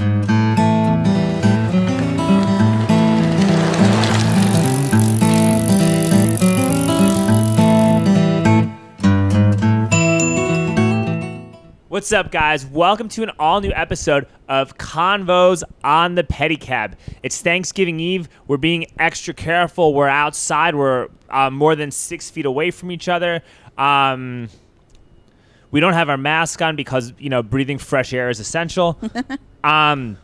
What's up, guys? Welcome to an all new episode of Convos on the Pedicab. It's Thanksgiving Eve. We're being extra careful. We're outside. We're uh, more than six feet away from each other. Um, we don't have our mask on because you know breathing fresh air is essential. um,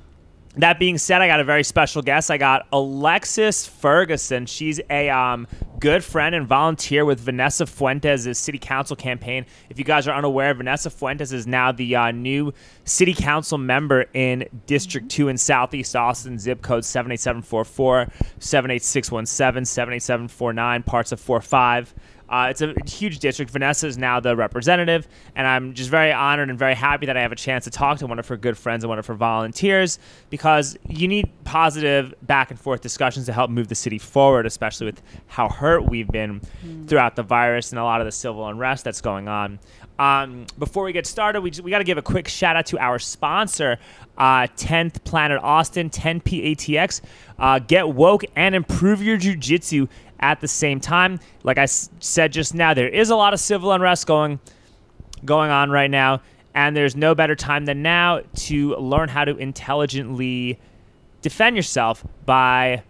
that being said, I got a very special guest. I got Alexis Ferguson. She's a um, good friend and volunteer with Vanessa Fuentes' city council campaign. If you guys are unaware, Vanessa Fuentes is now the uh, new city council member in District 2 in Southeast Austin, zip code 78744, 78617, 78749, parts of 45. Uh, it's a huge district. Vanessa is now the representative, and I'm just very honored and very happy that I have a chance to talk to one of her good friends and one of her volunteers because you need positive back and forth discussions to help move the city forward, especially with how hurt we've been mm. throughout the virus and a lot of the civil unrest that's going on. Um, before we get started, we, we got to give a quick shout out to our sponsor, uh, 10th Planet Austin, 10PATX. Uh, get woke and improve your jujitsu at the same time. Like I s- said just now, there is a lot of civil unrest going going on right now, and there's no better time than now to learn how to intelligently defend yourself by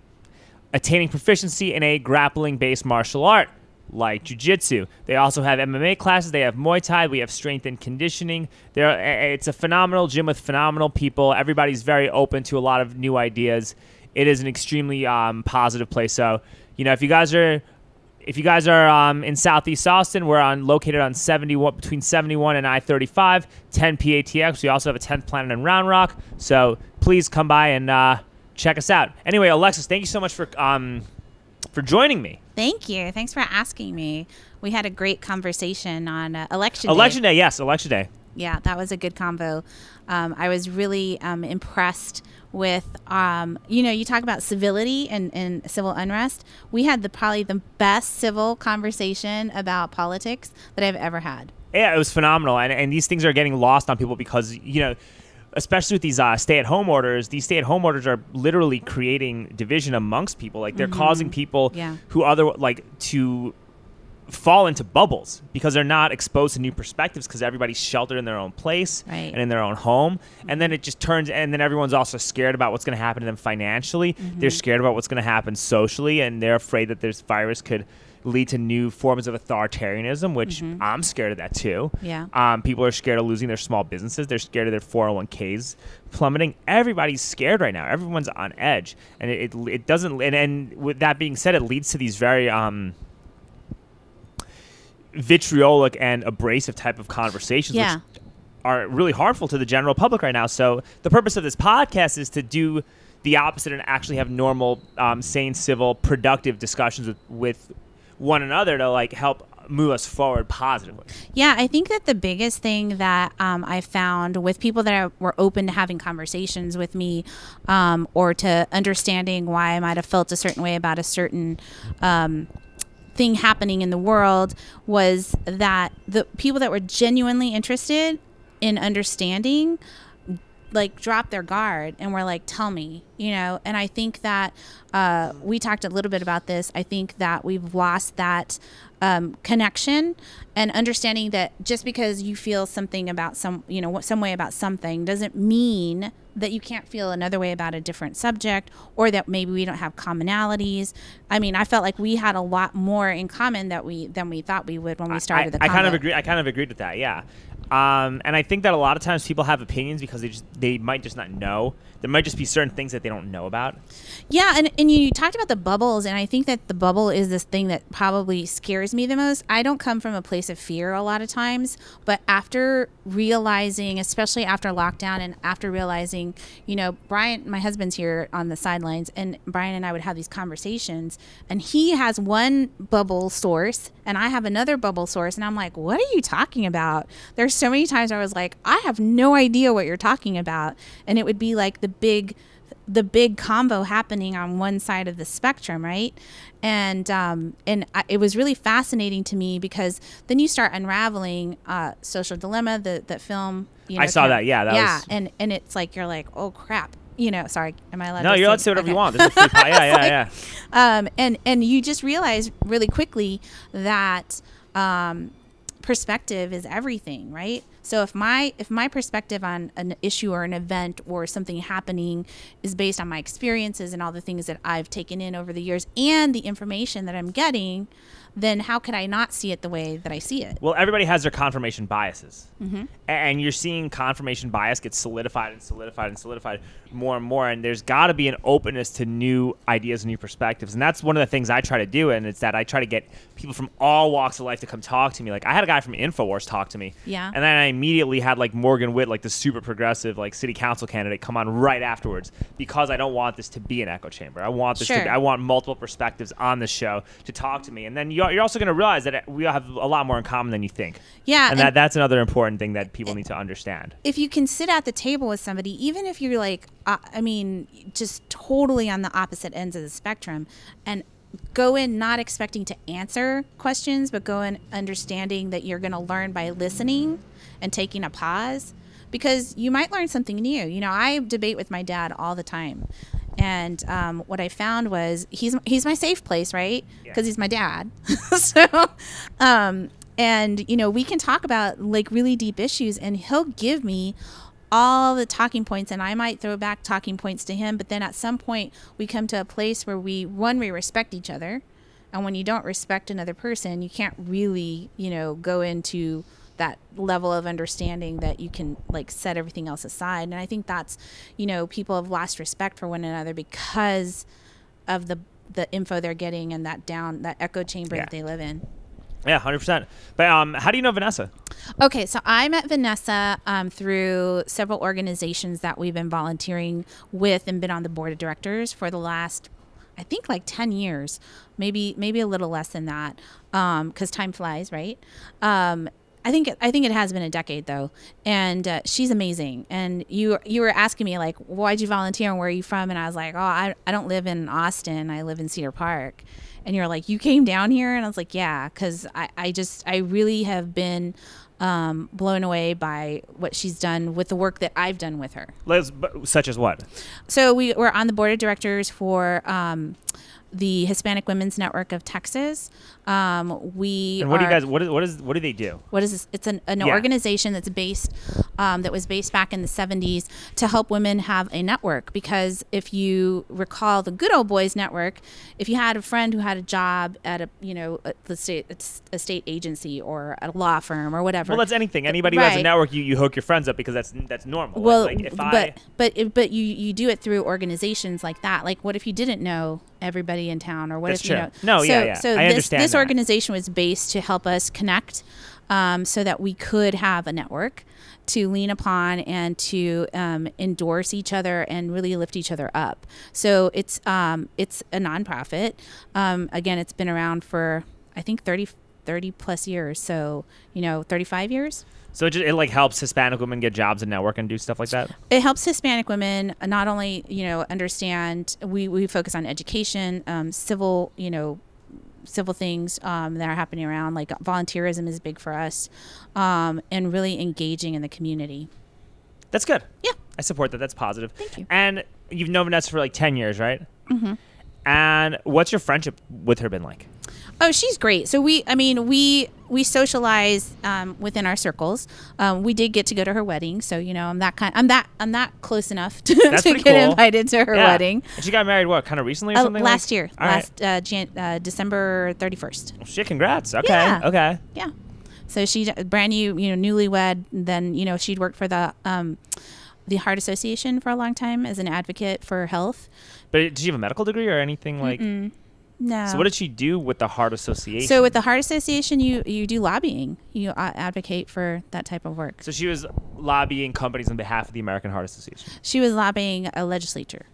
attaining proficiency in a grappling-based martial art like jiu-jitsu. They also have MMA classes, they have Muay Thai, we have strength and conditioning. There it's a phenomenal gym with phenomenal people. Everybody's very open to a lot of new ideas. It is an extremely um, positive place. So you know, if you guys are if you guys are um, in Southeast Austin, we're on located on 71 between 71 and I-35, 10 PATX. We also have a 10th Planet in Round Rock, so please come by and uh, check us out. Anyway, Alexis, thank you so much for um, for joining me. Thank you. Thanks for asking me. We had a great conversation on uh, election. Day. Election day. day, yes, election day. Yeah, that was a good convo. Um, I was really um, impressed with um, you know you talk about civility and, and civil unrest we had the probably the best civil conversation about politics that i've ever had yeah it was phenomenal and, and these things are getting lost on people because you know especially with these uh, stay-at-home orders these stay-at-home orders are literally creating division amongst people like they're mm-hmm. causing people yeah. who other like to fall into bubbles because they're not exposed to new perspectives because everybody's sheltered in their own place right. and in their own home. And then it just turns and then everyone's also scared about what's going to happen to them financially. Mm-hmm. they're scared about what's going to happen socially and they're afraid that this virus could lead to new forms of authoritarianism which mm-hmm. i'm scared of that too. Yeah. Um, people are scared of losing their small businesses. They're scared of their 401ks plummeting. Everybody's scared right now. Everyone's on edge. And it, it, it doesn't and, and with that being said it leads to these very um, vitriolic and abrasive type of conversations, yeah. which are really harmful to the general public right now. So the purpose of this podcast is to do the opposite and actually have normal, um, sane, civil, productive discussions with, with one another to like help move us forward positively. Yeah, I think that the biggest thing that um, I found with people that are, were open to having conversations with me um, or to understanding why I might have felt a certain way about a certain um, thing happening in the world was that the people that were genuinely interested in understanding like drop their guard and were like tell me you know and i think that uh, we talked a little bit about this i think that we've lost that um, connection and understanding that just because you feel something about some you know some way about something doesn't mean that you can't feel another way about a different subject or that maybe we don't have commonalities. I mean, I felt like we had a lot more in common that we than we thought we would when we started I, the. I kind of agree. I kind of agreed with that. Yeah. Um, and I think that a lot of times people have opinions because they just they might just not know. There might just be certain things that they don't know about. Yeah, and, and you talked about the bubbles, and I think that the bubble is this thing that probably scares me the most. I don't come from a place of fear a lot of times, but after realizing, especially after lockdown and after realizing, you know, Brian, my husband's here on the sidelines, and Brian and I would have these conversations, and he has one bubble source, and I have another bubble source, and I'm like, what are you talking about? There's so many times I was like, I have no idea what you're talking about. And it would be like the big the big combo happening on one side of the spectrum, right? And um, and I, it was really fascinating to me because then you start unraveling uh, Social Dilemma, the that film You know, I saw kind that, yeah, that yeah, was- and and it's like you're like, oh crap. You know, sorry. Am I allowed? No, to you're allowed to say whatever okay. you want. This is a free pie. Yeah, yeah, like- yeah. um, and and you just realize really quickly that um, perspective is everything, right? So if my if my perspective on an issue or an event or something happening is based on my experiences and all the things that I've taken in over the years and the information that I'm getting, then how could I not see it the way that I see it? Well, everybody has their confirmation biases. Mm-hmm. And you're seeing confirmation bias get solidified and solidified and solidified more and more. And there's got to be an openness to new ideas and new perspectives. And that's one of the things I try to do. And it's that I try to get people from all walks of life to come talk to me. Like, I had a guy from InfoWars talk to me. Yeah. And then I immediately had, like, Morgan Witt, like the super progressive, like, city council candidate, come on right afterwards because I don't want this to be an echo chamber. I want this to be, I want multiple perspectives on the show to talk to me. And then you're, you're also going to realize that we have a lot more in common than you think. Yeah, And, and- that, that's another important thing that people need to understand. if you can sit at the table with somebody, even if you're like, uh, I mean, just totally on the opposite ends of the spectrum, and go in not expecting to answer questions, but go in understanding that you're going to learn by listening and taking a pause, because you might learn something new. You know, I debate with my dad all the time. And um, what I found was he's he's my safe place, right? Yeah. Because he's my dad. so, um, and you know, we can talk about like really deep issues, and he'll give me all the talking points, and I might throw back talking points to him. But then at some point, we come to a place where we one we respect each other, and when you don't respect another person, you can't really you know go into that level of understanding that you can like set everything else aside and i think that's you know people have lost respect for one another because of the the info they're getting and that down that echo chamber Yeah. that they live in Yeah, 100%. But um, how do you know Vanessa? Okay, so I met Vanessa um, through several organizations that we've been volunteering with and been on the board of directors for the last, I think, like ten years, maybe maybe a little less than that, because time flies, right? I think it, I think it has been a decade though, and uh, she's amazing. And you you were asking me like, why'd you volunteer and where are you from? And I was like, oh, I, I don't live in Austin. I live in Cedar Park. And you're like, you came down here, and I was like, yeah, because I, I just I really have been um, blown away by what she's done with the work that I've done with her. Such as what? So we were on the board of directors for um, the Hispanic Women's Network of Texas. Um, we And what do you guys? What is? What is? What do they do? what is this? It's an, an Yeah. organization that's based, um, that was based back in the 70s to help women have a network. Because if you recall the Good Old Boys Network, if you had a friend who had a job at a, you know, a, let's say it's a state agency or a law firm or whatever. Well, that's anything. Anybody who has a network, you, you hook your friends up because that's that's normal. well, like, like if but I, but but you you do it through organizations like that. Like, what if you didn't know everybody in town, or what That's if you know? No, so, yeah, yeah. So I this understand this that. organization was based to help us connect, um, so that we could have a network to lean upon and to um, endorse each other and really lift each other up. So it's um, it's a nonprofit. Um, again, it's been around for I think 30, 30 plus years. So you know, thirty five years. So it, just, it like helps Hispanic women get jobs and network and do stuff like that. it helps Hispanic women not only you know understand we, we focus on education, um, civil you know civil things um, that are happening around like volunteerism is big for us, um, and really engaging in the community. That's good. Yeah. I support that. That's positive. Thank you. And you've known Vanessa for like ten years, right? Mm-hmm. And what's your friendship with her been like? Oh, she's great. So we, I mean, we we socialize um, within our circles. Um, we did get to go to her wedding, so you know, I'm that kind. I'm that I'm that close enough to, to get cool. invited to her Yeah. wedding. And she got married what? Kind of recently or Uh, something? last like? year, All right. last uh, Jan- uh, December 31st. Well, shit, congrats. Okay. Yeah. Okay. Yeah. So she brand new, you know, newlywed. Then you know she'd worked for the um, the Heart Association for a long time as an advocate for health. But did she have a medical degree or anything like? No. So what did she do with the Heart Association? So with the Heart Association, you you do lobbying. You uh, advocate for that type of work. So she was lobbying companies on behalf of the American Heart Association. She was lobbying a legislature.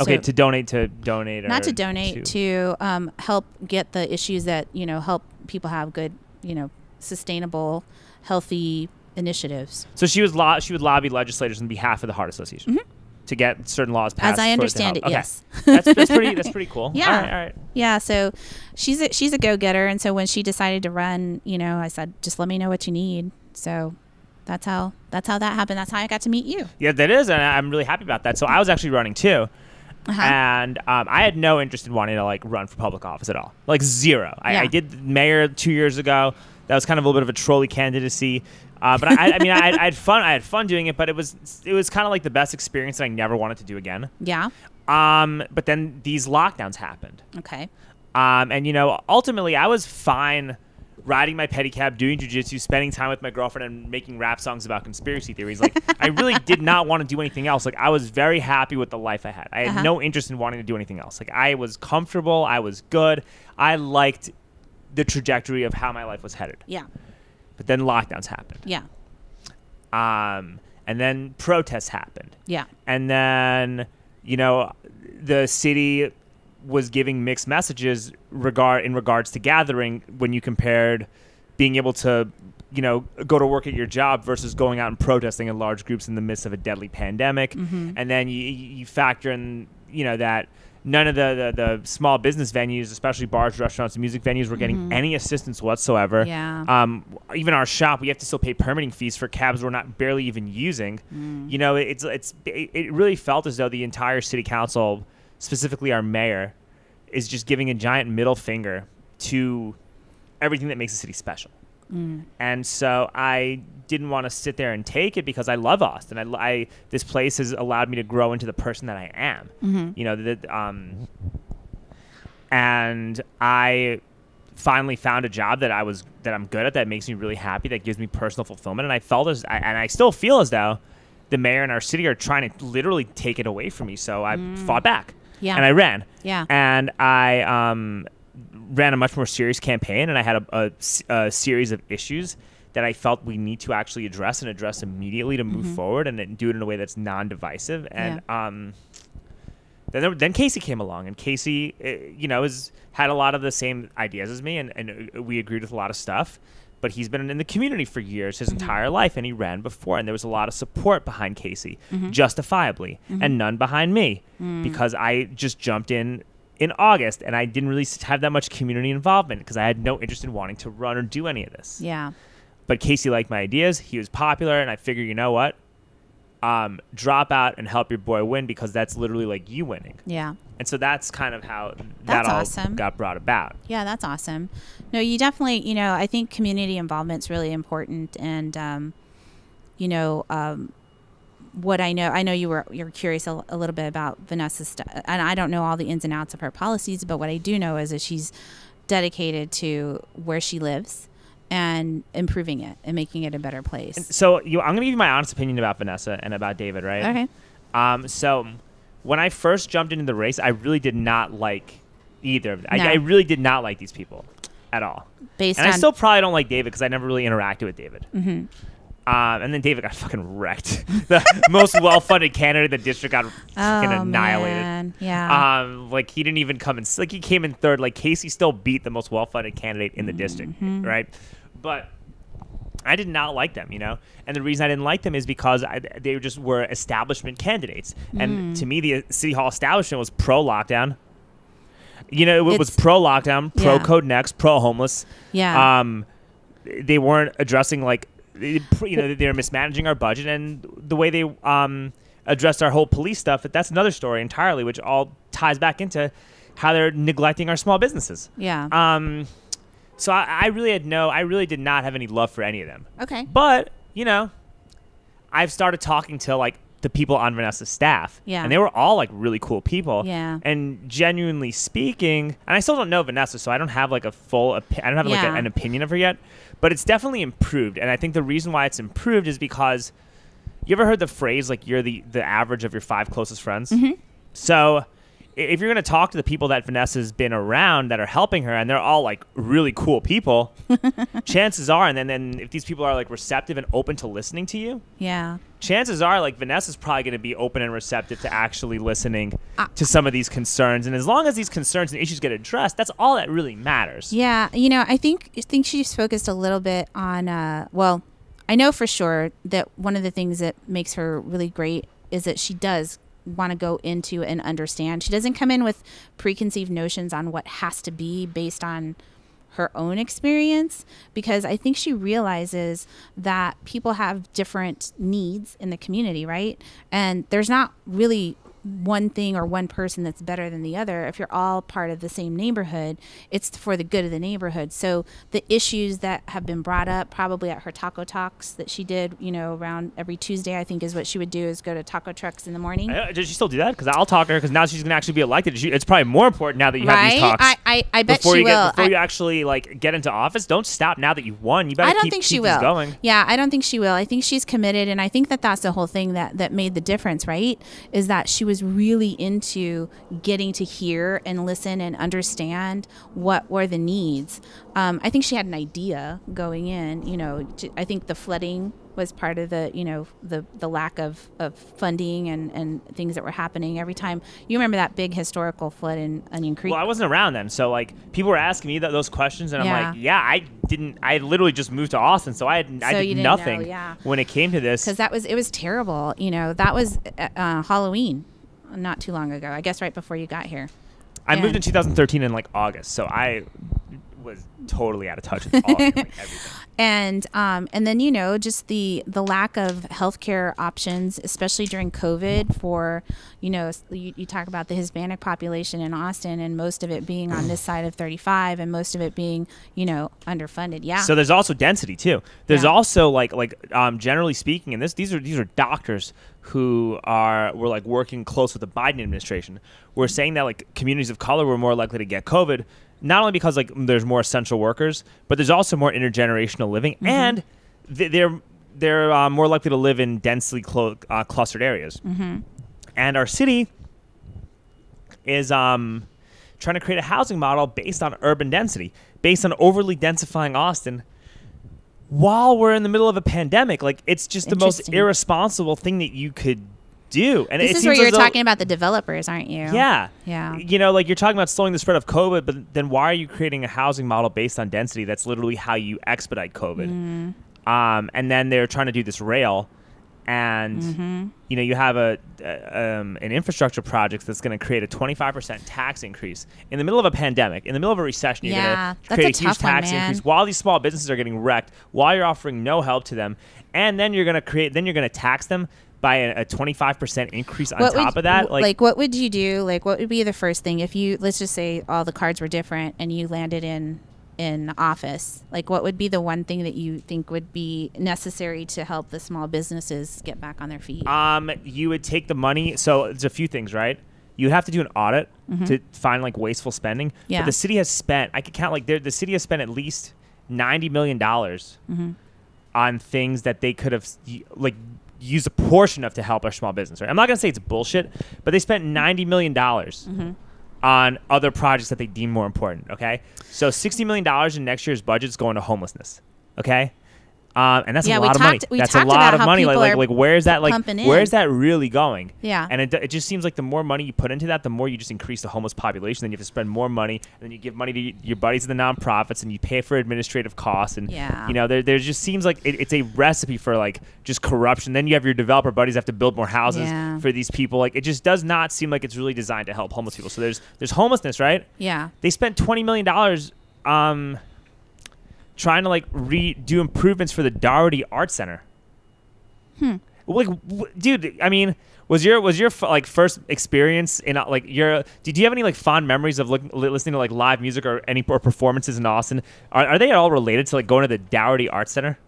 Okay, So- to donate to donate. not to donate to, um, help get the issues that you know help people have good you know sustainable healthy initiatives So she was lo- she would lobby legislators on behalf of the Heart Association to get certain laws passed. As i understand it. Okay. yes that's, that's pretty. That's pretty cool. Yeah. All right. All right. Yeah, so she's a, she's a go getter, and so when she decided to run, you know, I said, just let me know what you need. So that's how that's how that happened. That's how I got to meet you. Yeah, that is, and I'm really happy about that. So I was actually running too, Uh-huh. and um, I had no interest in wanting to like run for public office at all, like zero. I, I did mayor two years ago. That was kind of a little bit of a trolley candidacy, uh, but I, I mean, I, I had fun. I had fun doing it, but it was it was kind of like the best experience that I never wanted to do again. Yeah. Um, but then these lockdowns happened. Okay. Um, and you know, ultimately, I was fine riding my pedicab, doing jujitsu, spending time with my girlfriend, and making rap songs about conspiracy theories. Like, I really did not want to do anything else. Like, I was very happy with the life I had. I had Uh-huh. no interest in wanting to do anything else. Like, I was comfortable. I was good. I liked the trajectory of how my life was headed. Yeah. But then lockdowns happened. Yeah. Um, and then protests happened Yeah. and then you know the city was giving mixed messages regard in regards to gathering when you compared being able to you know go to work at your job versus going out and protesting in large groups in the midst of a deadly pandemic Mm-hmm. and then you, you factor in you know that none of the, the, the small business venues especially bars restaurants and music venues were getting any assistance whatsoever Mm-hmm. Yeah. um, even our shop, we have to still pay permitting fees for cabs we're not barely even using. Mm. You know, it's it's it it really felt as though the entire city council, specifically our mayor, is just giving a giant middle finger to everything that makes the city special. Mm. And so I didn't want to sit there and take it because I love Austin. I, I this place has allowed me to grow into the person that I am. Mm-hmm. You know, that um, and I finally found a job that I was that I'm good at that makes me really happy that gives me personal fulfillment and I felt as I, and I still feel as though the mayor and our city are trying to literally take it away from me so I fought back Mm. Yeah. and I ran Yeah. and I um, ran a much more serious campaign and I had a series of issues that I felt we need to actually address and address immediately to move forward and then do it in a way that's non-divisive. And um, then there, then Casey came along, and Casey, uh, you know, has had a lot of the same ideas as me, and, and uh, we agreed with a lot of stuff. But he's been in the community for years, his entire life, and he ran before, and there was a lot of support behind Casey, justifiably, and none behind me, because I just jumped in in August, and I didn't really have that much community involvement because I had no interest in wanting to run or do any of this Yeah. but Casey liked my ideas. He was popular, and I figured, you know what? Um, drop out and help your boy win because that's literally like you winning. Yeah. And so that's kind of how that all awesome. got brought about. Yeah, that's awesome. No, you definitely, you know, I think community involvement's really important, and um, you know, um, what I know, I know you were you're curious a, a little bit about Vanessa's stuff, and I don't know all the ins and outs of her policies, but what I do know is that she's dedicated to where she lives and improving it and making it a better place. So you, I'm going to give you my honest opinion about Vanessa and about David, right? Okay. Um, so when I first jumped into the race, I really did not like either of them. No. I, I really did not like these people at all. Based and on I still probably don't like David because I never really interacted with David. Mm-hmm. Um, and then David got fucking wrecked. the most well-funded candidate in the district got fucking oh, annihilated. man. Yeah. Um, like he didn't even come in. Like he came in third. Like Casey still beat the most well-funded candidate in the district, Mm-hmm. right? But I did not like them, you know. And the reason I didn't like them is because I, they just were establishment candidates, Mm. and to me, the city hall establishment was pro-lockdown. You know, it was pro-lockdown, pro Yeah. CodeNEXT, pro-homeless. yeah. Um, they weren't addressing like, you know, they're mismanaging our budget and the way they um addressed our whole police stuff. That's another story entirely, which all ties back into how they're neglecting our small businesses. yeah. Um, so I, I really had no, I really did not have any love for any of them. okay. But you know, I've started talking to like the people on Vanessa's staff, Yeah. and they were all like really cool people. Yeah. And genuinely speaking, and I still don't know Vanessa, so I don't have like a full, opi- I don't have like a, an opinion of her yet. But it's definitely improved, and I think the reason why it's improved is because you ever heard the phrase like you're the the average of your five closest friends. Mm-hmm. So if you're going to talk to the people that Vanessa's been around that are helping her and they're all like really cool people, chances are and then, then if these people are like receptive and open to listening to you, Yeah. chances are like Vanessa's probably going to be open and receptive to actually listening Uh, to some of these concerns and as long as these concerns and issues get addressed, that's all that really matters. Yeah, you know, I think I think she's focused a little bit on. Uh, well, I know for sure that one of the things that makes her really great is that she does want to go into and understand. She doesn't come in with preconceived notions on what has to be based on her own experience because I think she realizes that people have different needs in the community, right? And there's not really one thing or one person that's better than the other. If you're all part of the same neighborhood, it's for the good of the neighborhood. So the issues that have been brought up probably at her taco talks that she did, you know, around every Tuesday, I think is what she would do is go to taco trucks in the morning. Uh, Does she still do that? Because I'll talk to her because now she's gonna actually be elected. She, it's probably more important now that you have these talks. I, I, I bet before she you will. get before I- you actually like get into office, don't stop now that you've won. You better I don't keep, think she will. going. Yeah, I don't think she will. I think she's committed, and I think that that's the whole thing that that made the difference, right? Is that she was really into getting to hear and listen and understand what were the needs. Um, I think she had an idea going in. You know, to, I think the flooding was part of the you know the the lack of, of funding and and things that were happening every time you remember that big historical flood in onion creek Well, I wasn't around then, so like people were asking me th- those questions, and Yeah. I'm like, yeah, I didn't. I literally just moved to Austin, so I had I So did didn't know, nothing yeah. when it came to this. because that was it was terrible. You know, that was uh, uh, Halloween, not too long ago. I guess right before you got here. I moved in 2013 in like August, so I was totally out of touch with all like, everything. And um, and then you know just the the lack of healthcare options, especially during COVID. For you know, you, you talk about the Hispanic population in Austin, and most of it being on this side of 35, and most of it being you know underfunded. Yeah. So there's also density too. There's Yeah. also like like um, generally speaking, and this these are these are doctors who are were like working close with the Biden administration. We're saying that like communities of color were more likely to get COVID, not only because like there's more essential workers, but there's also more intergenerational living, Mm-hmm. and th- they're they're uh, more likely to live in densely clo- uh, clustered areas. Mm-hmm. And our city is um, trying to create a housing model based on urban density, based on overly densifying Austin. While we're in the middle of a pandemic, like it's just the most irresponsible thing that you could do. And this is where you're though- talking about the developers, aren't you? Yeah. Yeah. You know, like you're talking about slowing the spread of COVID, but then why are you creating a housing model based on density? That's literally how you expedite COVID. Mm-hmm. Um, and then they're trying to do this rail, and Mm-hmm. you know you have a uh, um, an infrastructure project that's going to create a 25% tax increase in the middle of a pandemic, in the middle of a recession. You're Yeah, going to that's create a huge tough one, tax man. increase while these small businesses are getting wrecked, while you're offering no help to them, and then you're going to create, then you're going to tax them by a, a 25% increase on What top would, of that. w- like, what would you do? Like, what would be the first thing if you let's just say all the cards were different and you landed in in office? Like, what would be the one thing that you think would be necessary to help the small businesses get back on their feet? Um, you would take the money. So there's a few things, right? You have to do an audit to find like wasteful spending. Mm-hmm. Yeah. But the city has spent. I could count like the city has spent at least ninety million dollars Mm-hmm. on things that they could have like used a portion of to help our small business. Right? I'm not gonna say it's bullshit, but they spent ninety million dollars. Mm-hmm. On other projects that they deem more important, okay? So sixty million dollars in next year's budget is going to homelessness, okay? Um, and that's Yeah, a lot of money. That's a lot of money. Like, like, like, where's that? Like, where's that really going? Yeah. And it, it just seems like the more money you put into that, the more you just increase the homeless population. Then you have to spend more money, and then you give money to your buddies in the nonprofits, and you pay for administrative costs. And Yeah. you know, there, there just seems like it, it's a recipe for like just corruption. Then you have your developer buddies have to build more houses Yeah. for these people. Like, it just does not seem like it's really designed to help homeless people. So there's there's homelessness, right? yeah. They spent twenty million dollars um trying to like re do improvements for the Dougherty Art Center. Hmm. Like, w- dude, I mean, was your was your f- like first experience in uh, like your? Did you have any like fond memories of look, listening to like live music or any or performances in Austin? Are, are they at all related to like going to the Dougherty Art Center?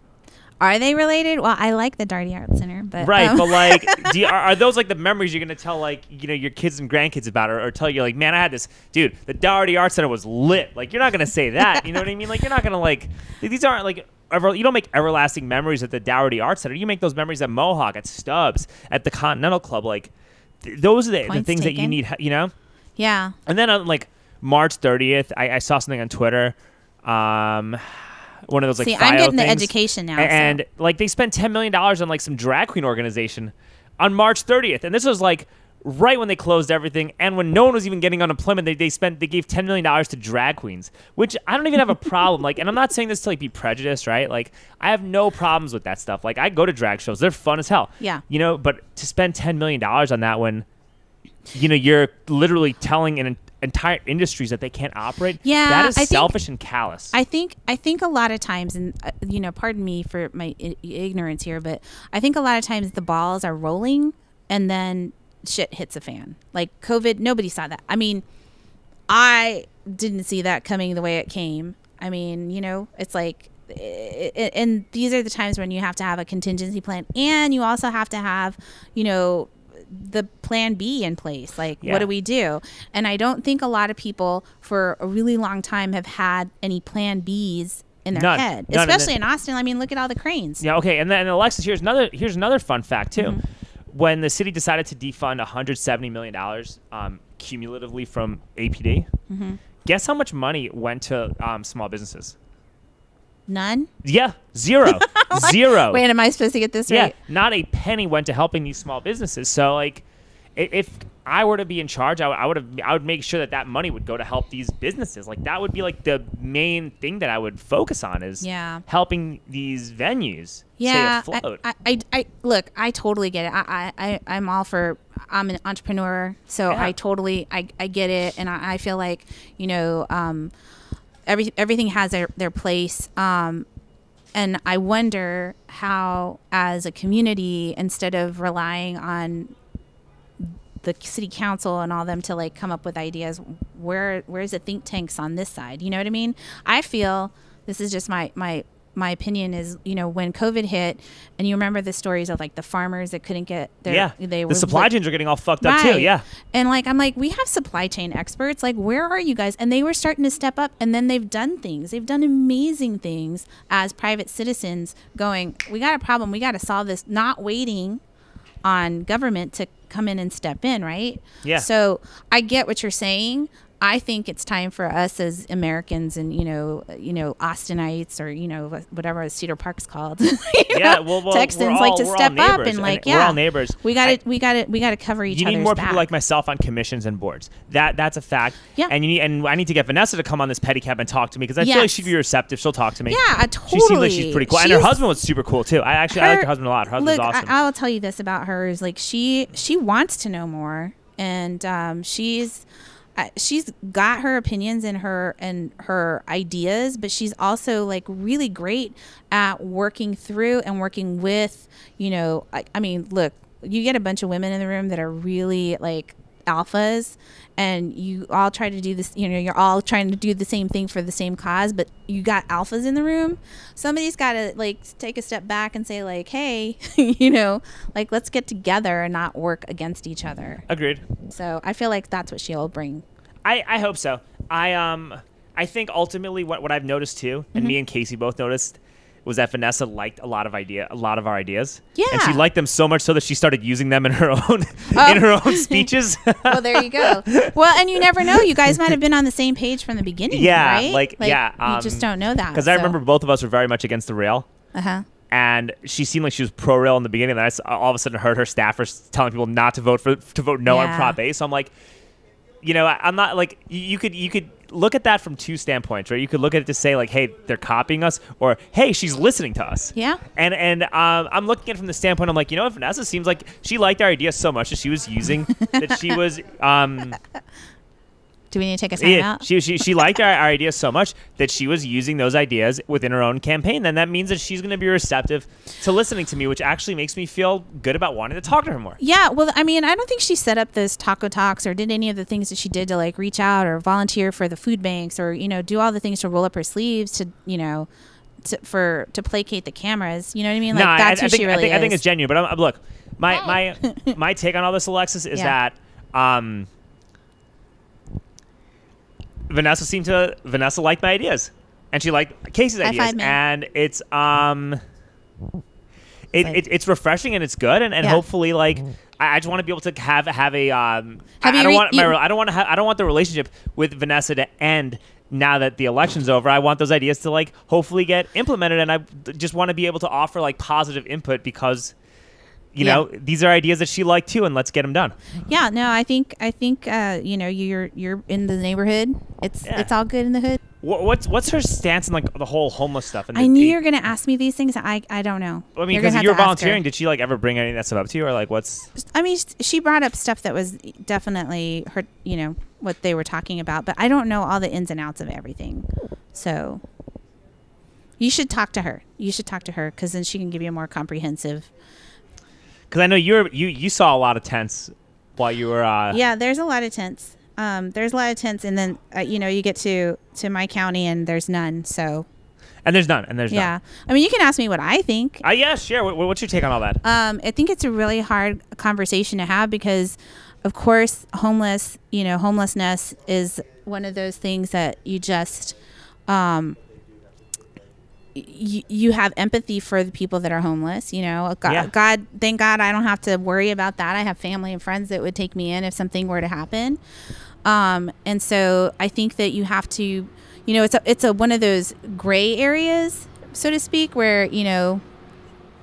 Are they related? Well, I like the Dougherty Art Center, but Right, um, but like, do you, are, are those like the memories you're gonna tell like you know your kids and grandkids about, or, or tell you like, man, I had this dude. The Dougherty Art Center was lit. Like, you're not gonna say that. You know what I mean? Like, you're not gonna like these aren't like. Ever, you don't make everlasting memories at the Dougherty Art Center. You make those memories at Mohawk, at Stubb's, at the Continental Club. Like, th- those are the, the things that you need. You know. yeah. And then on like March 30th, I, I saw something on Twitter. Um, one of those like See, I'm getting the education now, and, so. like they spent 10 million dollars on like some drag queen organization on March 30th, and this was like right when they closed everything and when no one was even getting unemployment they, they spent they gave 10 million dollars to drag queens which i don't even have a problem like and i'm not saying this to like be prejudiced right? Like i have no problems with that stuff. Like i go to drag shows. They're fun as hell. Yeah. you know but to spend 10 million dollars on that when you know you're literally telling an entire industries that they can't operate. Yeah, that is I think- selfish and callous. I think I think a lot of times, and uh, you know, pardon me for my I- ignorance here, but I think a lot of times the balls are rolling, and then shit hits a fan. Like COVID, nobody saw that. I mean, I didn't see that coming the way it came. I mean, you know, it's like, and these are the times when you have to have a contingency plan, and you also have to have, you know, the plan B in place. Like, Yeah. what do we do? And I don't think a lot of people for a really long time have had any plan Bs in their None. head, None, especially then- in Austin. I mean, look at all the cranes. Yeah. Okay. And then Alexis, here's another here's another fun fact too. Mm-hmm. When the city decided to defund 170 million dollars um, cumulatively from APD, Mm-hmm. guess how much money went to um, small businesses? None. Yeah, zero, zero. Wait, am I supposed to get this yeah, right? not a penny went to helping these small businesses. So like, if I were to be in charge, I would- I would have I would make sure that that money would go to help these businesses. Like that would be like the main thing that I would focus on is Yeah. helping these venues yeah stay afloat. I, I, I look i totally get it I, I I- i'm all for i'm an entrepreneur so Yeah. i totally I, I get it and I, I feel like you know um every everything has their, their place. Um and i wonder how as a community instead of relying on the city council and all them to like come up with ideas where where's the think tanks on this side? You know what i mean? I feel this is just my my my opinion is you know when covid hit and you remember the stories of like the farmers that couldn't get their yeah, they were the were supply like- chains are getting all fucked up too. Yeah, And like I'm like, we have supply chain experts. Like, where are you guys? And they were starting to step up and then they've done things. They've done amazing things as private citizens going, We got a problem, we gotta solve this, not waiting on government to come in and step in, right? Yeah. So I get what you're saying. I think it's time for us as Americans and you know, you know, Austinites or you know whatever Cedar Park's called. Yeah, well, well, Texans we're like to we're step up and and like we're yeah, all neighbors. We got to we got to we got to cover each you need more back. people like myself on commissions and boards. That that's a fact. Yeah. And you need and I need to get Vanessa to come on this pedicab and talk to me because I feel like she'd be receptive. She'll talk to me. Yeah, I She seems like she's pretty cool, and her husband was super cool too. I actually I like her husband a lot. Her husband's look, awesome. I, I'll tell you this about her is like she she wants to know more, and um, she's she's got her opinions and her and her ideas, but she's also like really great at working through and working with. You know, I, I mean, look, you get a bunch of women in the room that are really like alphas and you all try to do this you know you're all trying to do the same thing for the same cause but you got alphas in the room somebody's got to like take a step back and say like hey you know like let's get together and not work against each other Agreed. so i feel like that's what she'll bring I, I hope so. I um I think ultimately what, what I've noticed too, and Mm-hmm. me and Casey both noticed, was that Vanessa liked a lot of idea a lot of our ideas. Yeah. And she liked them so much so that she started using them in her own Oh. in her own speeches. well there you go well and you never know you guys might have been on the same page from the beginning Yeah, right? like, yeah, you just um, don't know that Because I remember both of us were very much against the rail. uh-huh and she seemed like she was pro rail in the beginning. And I all of a sudden heard her staffers telling people not to vote for to vote no on Yeah. Prop A. So I'm like, you know, I, I'm not like you, could you could look at that from two standpoints, right? You could look at it to say like, hey, they're copying us, or hey, she's listening to us. Yeah. And and um, I'm looking at it from the standpoint. I'm like, you know, what, Vanessa seems like she liked our idea so much that she was using that she was um do we need to take a sign yeah, out she, she, she liked our, our ideas so much that she was using those ideas within her own campaign. Then that means that she's going to be receptive to listening to me, which actually makes me feel good about wanting to talk to her more. Yeah, well, I mean, I don't think she set up this taco talks or did any of the things that she did to like reach out or volunteer for the food banks or you know do all the things to roll up her sleeves to you know to, for to placate the cameras. You know what I mean? Like no, I- that's I, who think, she really I think, is. I think it's genuine. But I'm, I'm- look, my my my take on all this, Alexis, is Yeah. that um, Vanessa seemed to Vanessa liked my ideas, and she liked Casey's High ideas, five, and it's um, it, like- it, it's refreshing and it's good, and, and Yeah. hopefully like. I I just want to be able to have have a. Um, Have I, don't re- want my. I don't want to. Ha- I don't want the relationship with Vanessa to end now that the election's over. I want those ideas to like hopefully get implemented, and I just want to be able to offer like positive input because, you Yeah. know, these are ideas that she liked too, and let's get them done. yeah, no, I think I think uh, you know you're you're in the neighborhood. It's Yeah. it's all good in the hood. Wha- What's what's her stance on like the whole homeless stuff? And I knew you were gonna ask me these things. I I don't know. I mean, You're because you were to ask her. volunteering, did she like ever bring any of that stuff up to you, or like what's? I mean, she brought up stuff that was definitely her, you know, what they were talking about, but I don't know all the ins and outs of everything. So you should talk to her. You should talk to her because then she can give you a more comprehensive. Because I know you're you you saw a lot of tents while you were. Uh, Yeah, there's a lot of tents. Um, there's a lot of tents, and then uh, you know you get to to my county and there's none. So And there's none. And there's yeah, none. I mean you can ask me what I think. Uh, yeah, sure. What, what's your take on all that? Um, I think it's a really hard conversation to have because, of course, homeless, you know, homelessness is one of those things that you just, um, you, you have empathy for the people that are homeless. You know, God, Yeah. God, thank God I don't have to worry about that. I have family and friends that would take me in if something were to happen. Um, and so I think that you have to, you know, it's a, it's a one of those gray areas, so to speak, where you know,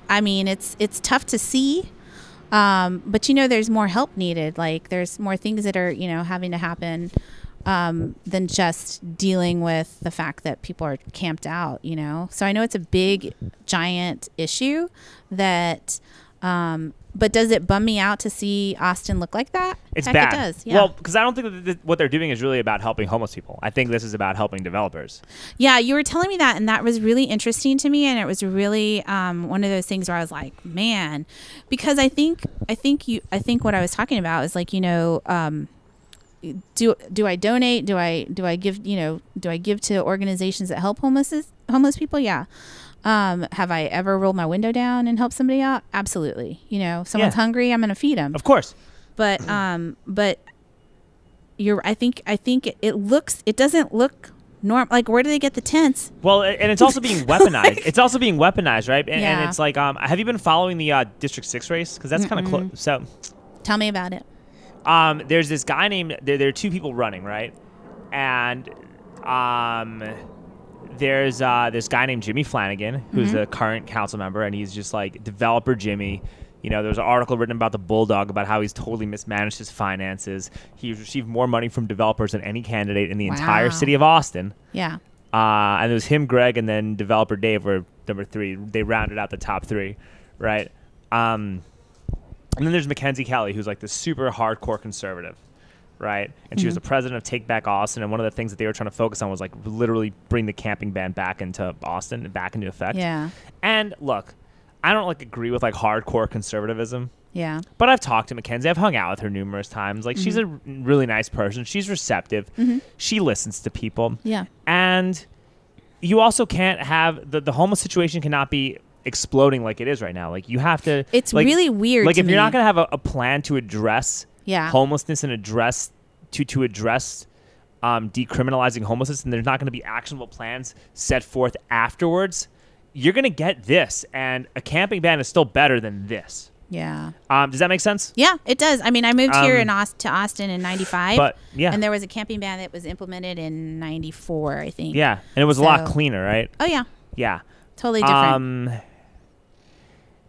I mean, it's it's tough to see, um, but you know, there's more help needed. Like there's more things that are you know having to happen um, than just dealing with the fact that people are camped out. You know, so I know it's a big, giant issue that. Um, but does it bum me out to see Austin look like that? It's Heck, bad. It does. Yeah. Well, because I don't think that th- what they're doing is really about helping homeless people. I think this is about helping developers. Yeah, you were telling me that, and that was really interesting to me, and it was really um, one of those things where I was like, man, because I think I think you I think what I was talking about is like you know. Um, do do I donate? Do I do I give you know do I give to organizations that help homeless homeless people? Yeah. Um, have I ever rolled my window down and helped somebody out? Absolutely. You know, someone's Yeah. hungry, I'm gonna feed them Of course. but um but you're i think i think it, it looks it doesn't look norm like where do they get the tents Well, and it's also being weaponized. it's also being weaponized, right? And, and it's like, um, have you been following the uh, District Six race? Because that's kind of close. So, tell me about it um, there's this guy named. There, there are two people running, right? And um, there's uh, this guy named Jimmy Flannigan, who's Mm-hmm. the current council member, and he's just like developer Jimmy. You know, there's an article written about the Bulldog about how he's totally mismanaged his finances. He's received more money from developers than any candidate in the entire city of Austin. yeah Uh, and it was him, Greg, and then developer Dave were number three. They rounded out the top three, right? Um, and then there's Mackenzie Kelly, who's like the super hardcore conservative, right? And she was mm-hmm. the president of Take Back Austin. And one of the things that they were trying to focus on was like literally bring the camping ban back into Austin and back into effect. yeah And look, I don't like agree with like hardcore conservatism. yeah But I've talked to Mackenzie. I've hung out with her numerous times. Like she's mm-hmm. a r- really nice person. She's receptive. Mm-hmm. She listens to people yeah and you also can't have the, the homeless situation cannot be exploding like it is right now. Like you have to It's like- really weird like if you're not going to have a, a plan to address Yeah. homelessness and address to to address um, decriminalizing homelessness and there's not going to be actionable plans set forth afterwards you're going to get this and a camping ban is still better than this. Yeah. Um, does that make sense? Yeah it does. I mean i moved here Um, in Aust- to austin in 95 but yeah. and there was a camping ban that was implemented in 94 i think. Yeah and it was a lot cleaner right? Oh yeah. Yeah. Totally different. Um,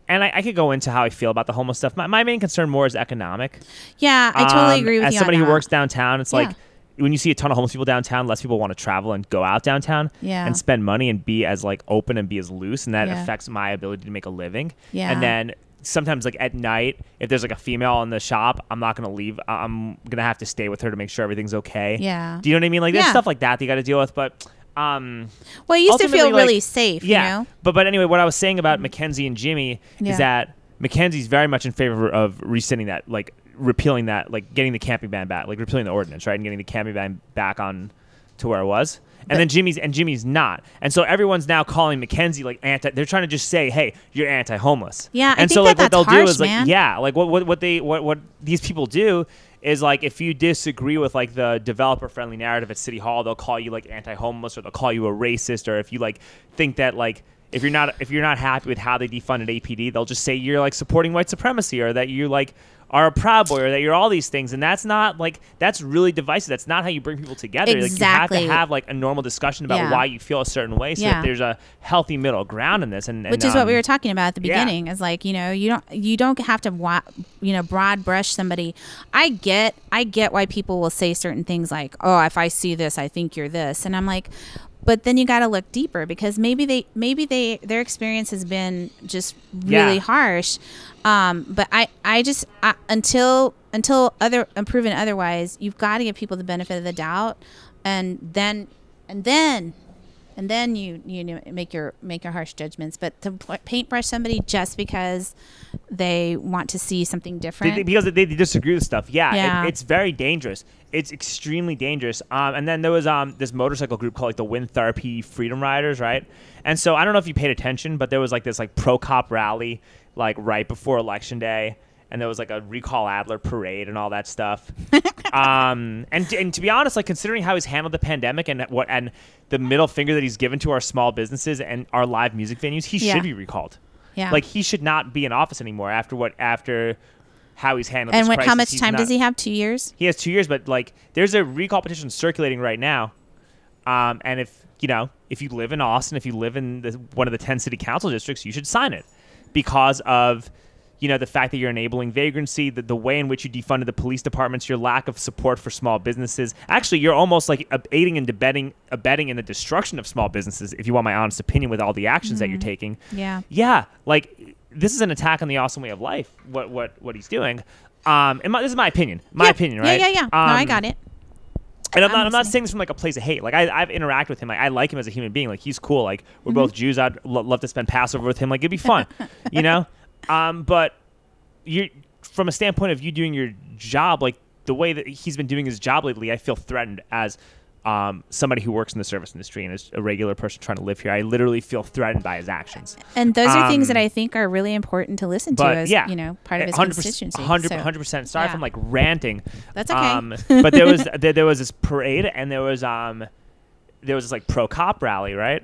and I, I could go into how I feel about the homeless stuff. My, my main concern more is economic. yeah i totally Um, agree with as you As somebody who works downtown, it's like when you see a ton of homeless people downtown, less people want to travel and go out downtown Yeah. and spend money and be as like open and be as loose, and that Yeah. affects my ability to make a living. Yeah. And then sometimes like at night, if there's like a female in the shop, I'm not gonna leave. I'm gonna have to stay with her to make sure everything's okay. Yeah. Do you know what I mean? Like there's stuff like that that you got to deal with, but. Um, well you used to feel like- really safe yeah. you know But but anyway, what I was saying about Mackenzie and Jimmy Yeah. is that Mackenzie's very much in favor of rescinding that, like repealing that, like getting the camping ban back, like repealing the ordinance, right, and getting the camping ban back on to where it was. And then Jimmy's and Jimmy's not, and so everyone's now calling Mackenzie like anti. They're trying to just say, "Hey, you're anti-homeless." Yeah, I and think so that like what they'll do harsh, is like, yeah, like what what what they what what these people do is like if you disagree with like the developer friendly narrative at City Hall, they'll call you like anti-homeless or they'll call you a racist or if you like think that like if you're not if you're not happy with how they defunded APD, they'll just say you're like supporting white supremacy or that you like are a proud boy or that you're all these things and that's not like that's really divisive. That's not how you bring people together. Like you have to have like a normal discussion about Yeah. why you feel a certain way so Yeah. that there's a healthy middle ground in this and, and which is what we um, were talking about at the yeah. beginning is like you know you don't you don't have to wa- you know broad brush somebody i get i get why people will say certain things like oh if i see this i think you're this and i'm like but then you got to look deeper because maybe they maybe they their experience has been just really Yeah. harsh um, but i i just I, until until other proven otherwise, you've got to give people the benefit of the doubt, and then and then and then you you know make your make your harsh judgments. But to paintbrush somebody just because they want to see something different, they- because they, they disagree with stuff. Yeah, it- it's very dangerous. It's extremely dangerous. Um, and then there was um this motorcycle group called like the Wind Therapy Freedom Riders, right? And so I don't know if you paid attention, but there was like this like pro cop rally like right before election day, and there was like a recall Adler parade and all that stuff. um, and and to be honest, like considering how he's handled the pandemic and what and the middle finger that he's given to our small businesses and our live music venues, he Yeah. should be recalled. yeah. Like he should not be in office anymore after what after how he's handled. and when, how much He's time not- does he have? Two years. He has two years, but like there's a recall petition circulating right now. Um, and if you know if you live in Austin, if you live in the, one of the ten city council districts, you should sign it because of you know the fact that you're enabling vagrancy, the, the way in which you defunded the police departments, your lack of support for small businesses. Actually, you're almost like aiding and abetting, abetting in the destruction of small businesses. If you want my honest opinion, with all the actions that you're taking, Yeah. yeah, like this is an attack on the Austin way of life. What what what he's doing. Um, and my, this is my opinion. My Yeah. opinion, right? Yeah, yeah, yeah. no, I Um, got it. And I'm, I'm not, I'm not saying this from like a place of hate. Like I, I've interacted with him. Like, I like him as a human being. Like he's cool. Like we're Mm-hmm. both Jews. I'd lo- love to spend Passover with him. Like it'd be fun, you know. Um, but you, from a standpoint of you doing your job, like the way that he's been doing his job lately, I feel threatened as um, somebody who works in the service industry and is a regular person trying to live here. I literally feel threatened by his actions. And those are things that um, I think are really important to listen to as yeah, you know part of his 100%, constituency. 100 So, 100%. Sorry yeah. if I'm like ranting. That's okay. Um, but there was there, there was this parade and there was um there was this like pro cop rally, right?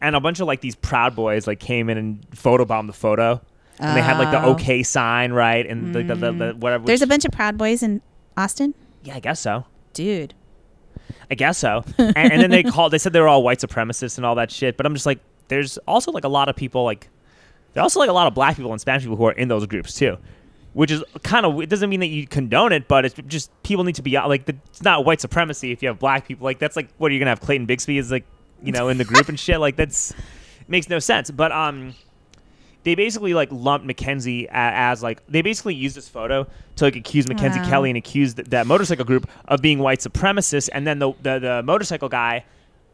And a bunch of like these proud boys like came in and photobombed the photo. And they had like the Oh. okay sign, right? And the, the, the, the mm. whatever. There's a bunch of Proud Boys in Austin, yeah, I guess so. dude. I guess so. and, and then they called. They said they were all white supremacists and all that shit. But I'm just like, there's also like a lot of people like, there's also like a lot of black people and Spanish people who are in those groups too, which is kind of. It doesn't mean that you condone it, but it's just people need to be. Like, the, it's not white supremacy if you have black people. Like, that's like what are you gonna have Clayton Bigsby is like, you know, in the group and shit. Like, that's makes no sense. But um. They basically like lumped Mackenzie a- as like they basically used this photo to like accuse Mackenzie Wow. Kelly and accuse th- that motorcycle group of being white supremacists, and then the the, the motorcycle guy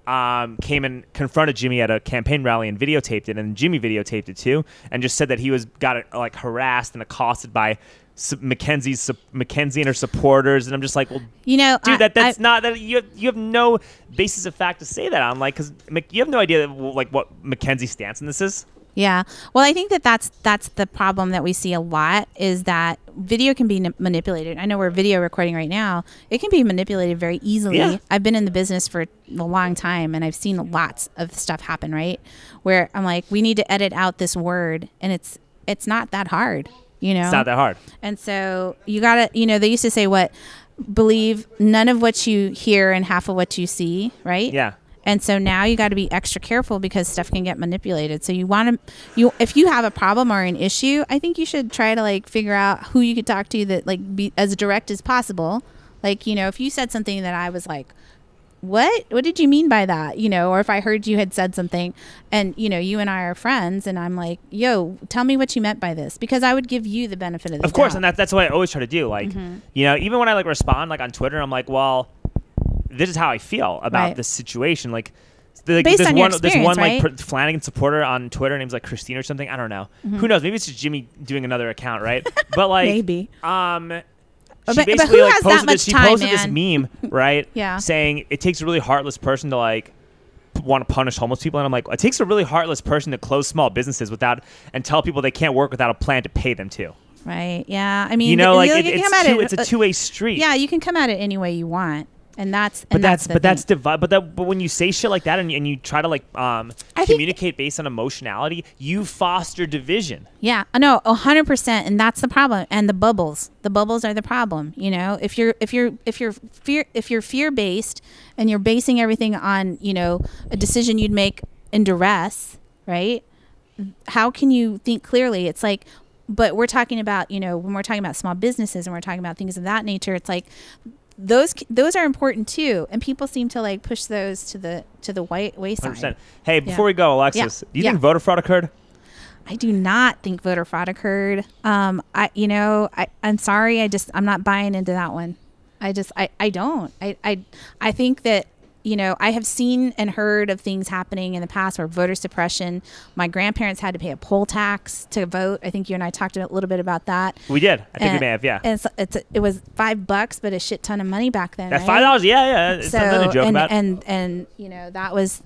um, came and confronted Jimmy at a campaign rally and videotaped it, and Jimmy videotaped it too, and just said that he was got like harassed and accosted by su- Mackenzie's su- Mackenzie and her supporters, and I'm just like, well, You know, dude, I- that that's I- not that you have, you have no basis of fact to say that on, like, because you have no idea like what Mackenzie's stance in this is. Yeah. Well, I think that that's that's the problem that we see a lot is that video can be n- manipulated. I know we're video recording right now. It can be manipulated very easily. Yeah. I've been in the business for a long time and I've seen lots of stuff happen, right? Where I'm like, we need to edit out this word and it's it's not that hard, you know. It's not that hard. And so you got to, you know, they used to say what believe none of what you hear and half of what you see, right? Yeah. And so now you got to be extra careful because stuff can get manipulated. So you want to you if you have a problem or an issue, I think you should try to like figure out who you could talk to that like be as direct as possible. Like, you know, if you said something that I was like what what did you mean by that you know or if i heard you had said something and you know you and i are friends and i'm like yo tell me what you meant by this because i would give you the benefit of the Of course, doubt. and that, that's what I always try to do. Like, Mm-hmm. you know, even when I like respond like on Twitter, I'm like, well, this is how I feel about Right. this situation. Like, like Based there's on your one there's one like experience, Flannigan supporter on Twitter, name's like Christine or something. I don't know. Who knows? Maybe it's just Jimmy doing another account, right? But like, Mm-hmm. Maybe. Um. She but- but basically who like has that posted much this. She time, posted this meme, right? Yeah. Saying it takes a really heartless person to like want to punish homeless people, and I'm like, it takes a really heartless person to close small businesses without and tell people they can't work without a plan to pay them to. right yeah i mean You know, like it, it's, two, it, it's a uh, two way street. yeah you can come at it any way you want and that's But and that's, the but that's thing. divi- but that but when you say shit like that and, and you try to like um I communicate based on emotionality, you foster division. Yeah, I know, a hundred percent, and that's the problem. And the bubbles, the bubbles are the problem. You know, if you're if you're if you're fear if you're fear based and you're basing everything on you know a decision you'd make in duress, right? How can you think clearly? It's like, but we're talking about you know when we're talking about small businesses and we're talking about things of that nature. It's like those those are important too, and people seem to like push those to the to the white wayside. 100%. Hey, before we go, Alexis, Yeah. do you Yeah. think voter fraud occurred? I do not think voter fraud occurred. Um, I, you know, I, I'm sorry. I just, I'm not buying into that one. I just, I, I don't. I, I, I think that you know, I have seen and heard of things happening in the past where voter suppression. My grandparents had to pay a poll tax to vote. I think you and I talked a little bit about that. We did. I think and, we may have. Yeah. And it's, it's it was five bucks, but a shit ton of money back then. That right? five dollars. Yeah, yeah. It's so nothing to joke and, about. and and you know that was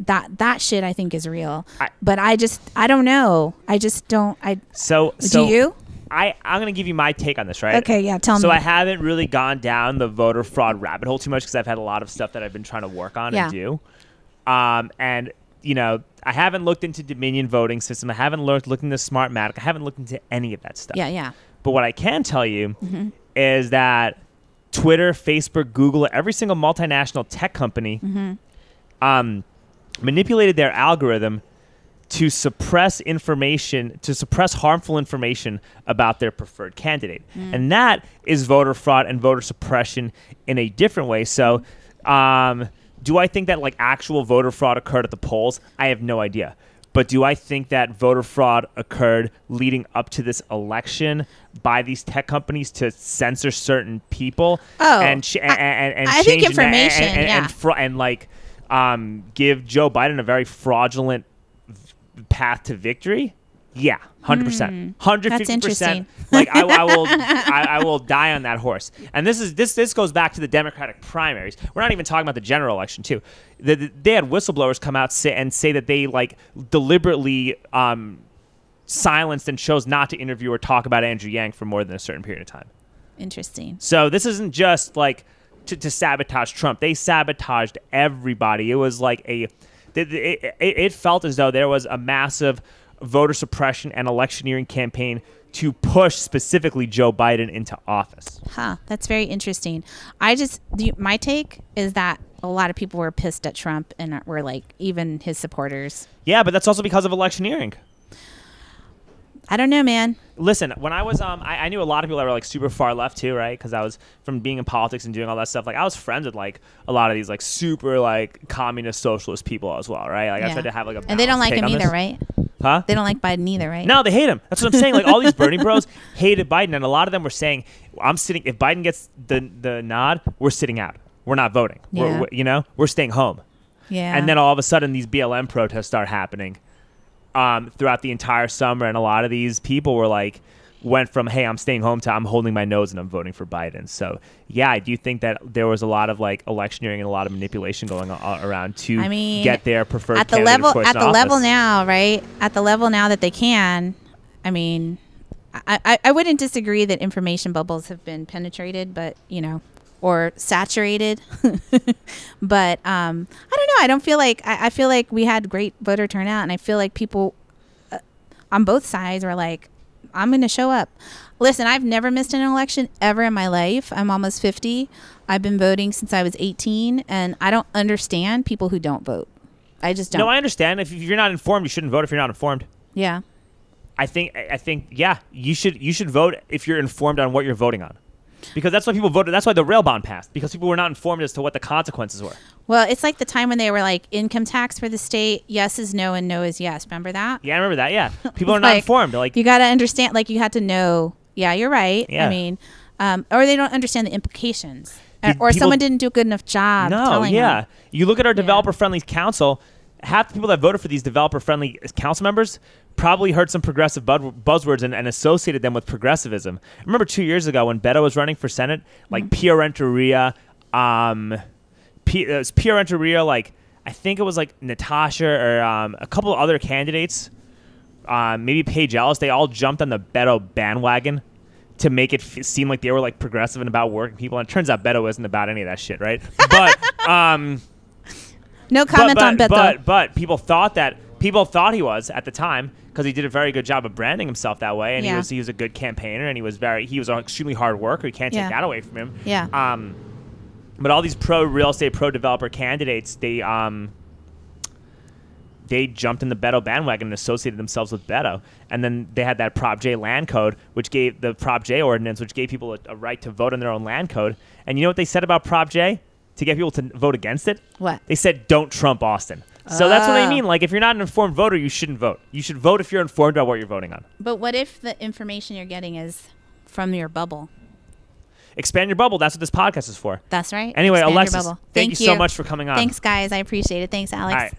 that that shit I think is real. I- but I just I don't know. I just don't. I so, so do you? I I'm gonna give you my take on this, right? Okay, yeah. Tell so me. So I haven't really gone down the voter fraud rabbit hole too much because I've had a lot of stuff that I've been trying to work on Yeah. and do. Um, and you know, I haven't looked into Dominion voting system. I haven't looked looked into Smartmatic. I haven't looked into any of that stuff. yeah, yeah. But what I can tell you Mm-hmm. is that Twitter, Facebook, Google, every single multinational tech company Mm-hmm. um, manipulated their algorithm to suppress information, to suppress harmful information about their preferred candidate. Mm. And that is voter fraud and voter suppression in a different way. So, um, do I think that like actual voter fraud occurred at the polls? I have no idea. But do I think that voter fraud occurred leading up to this election by these tech companies to censor certain people Oh, and I- and, and, I think information, and, and, yeah. and, fra- and like um, give Joe Biden a very fraudulent path to victory. Yeah, hundred percent, hundred Hmm. That's percent. interesting. Like I, I will, I, I will die on that horse. And this is this this goes back to the Democratic primaries. We're not even talking about the general election too. The, the- they had whistleblowers come out say, and say that they like deliberately um, silenced and chose not to interview or talk about Andrew Yang for more than a certain period of time. Interesting. So this isn't just like to, to sabotage Trump. They sabotaged everybody. It was like a, it, it, it felt as though there was a massive voter suppression and electioneering campaign to push specifically Joe Biden into office. Huh. That's very interesting. I just the, my take is that a lot of people were pissed at Trump and were like even his supporters. Yeah, but that's also because of electioneering. I don't know, man. Listen, when I was um, I, I knew a lot of people that were like super far left too, right? Because I was from being in politics and doing all that stuff. Like I was friends with like a lot of these like super like communist socialist people as well, right? Like I Yeah. tried to have like a And they don't balanced like take him on either, this. right? Huh? They don't like Biden either, right? No, they hate him. That's what I'm saying. Like all these Bernie Bros hated Biden, and a lot of them were saying, "I'm sitting. If Biden gets the the nod, we're sitting out. We're not voting. We're, Yeah. we you know, we're staying home." Yeah. And then all of a sudden, these BLM protests start happening um, throughout the entire summer, and a lot of these people were like, went from "Hey, I'm staying home" to "I'm holding my nose and I'm voting for Biden." So yeah, I do think that there was a lot of like electioneering and a lot of manipulation going on around to I mean, get their preferred at the level at the level now, right? At the level now that they can, I mean, I, I, I wouldn't disagree that information bubbles have been penetrated, but you know, or saturated. but um, I don't know. I don't feel like I, I feel like we had great voter turnout, and I feel like people uh, on both sides were like, "I'm going to show up." Listen, I've never missed an election ever in my life. I'm almost 50. I've been voting since I was 18, and I don't understand people who don't vote. I just don't. No, I understand. If you're not informed, you shouldn't vote if you're not informed. yeah. I think I think yeah, you should you should vote if you're informed on what you're voting on. Because that's why people voted. That's why the rail bond passed. Because people were not informed as to what the consequences were. Well, it's like the time when they were like income tax for the state. Yes is no and no is yes. Remember that? Yeah, I remember that. Yeah, people are not Like, informed. They're like, you got to understand. Like you had to know. Yeah, you're right. Yeah. I mean, um, or they don't understand the implications, Did or people- someone didn't do a good enough job. no, yeah. them. You look at our developer-friendly council. Half the people that voted for these developer-friendly council members probably heard some progressive buzzwords and, and associated them with progressivism. I remember two years ago when Beto was running for Senate, like Mm-hmm. Pierre Renteria, um, P- it was Pierre Renteria, like I think it was like Natasha or um, a couple of other candidates, um, maybe Paige Ellis. They all jumped on the Beto bandwagon to make it f- seem like they were like progressive and about working people. And it turns out Beto isn't about any of that shit, right? But um, No comment but, on Beto. but but people thought that people thought he was at the time because he did a very good job of branding himself that way, and he was he was a good campaigner, and he was very he was an extremely hard worker. You can't take Yeah. that away from him. Yeah. Um, but all these pro real estate, pro developer candidates, they um, they jumped in the Beto bandwagon and associated themselves with Beto, and then they had that Prop J land code, which gave the Prop J ordinance, which gave people a, a right to vote on their own land code. And you know what they said about Prop J to get people to vote against it? What? They said, "Don't Trump Austin." So that's what I Oh. mean. Like, if you're not an informed voter, you shouldn't vote. You should vote if you're informed about what you're voting on. But what if the information you're getting is from your bubble? Expand your bubble. That's what this podcast is for. That's right. Anyway, Expand your Alexis, bubble. thank, you so much for coming on. Thanks, guys. I appreciate it. Thanks, Alex. All right.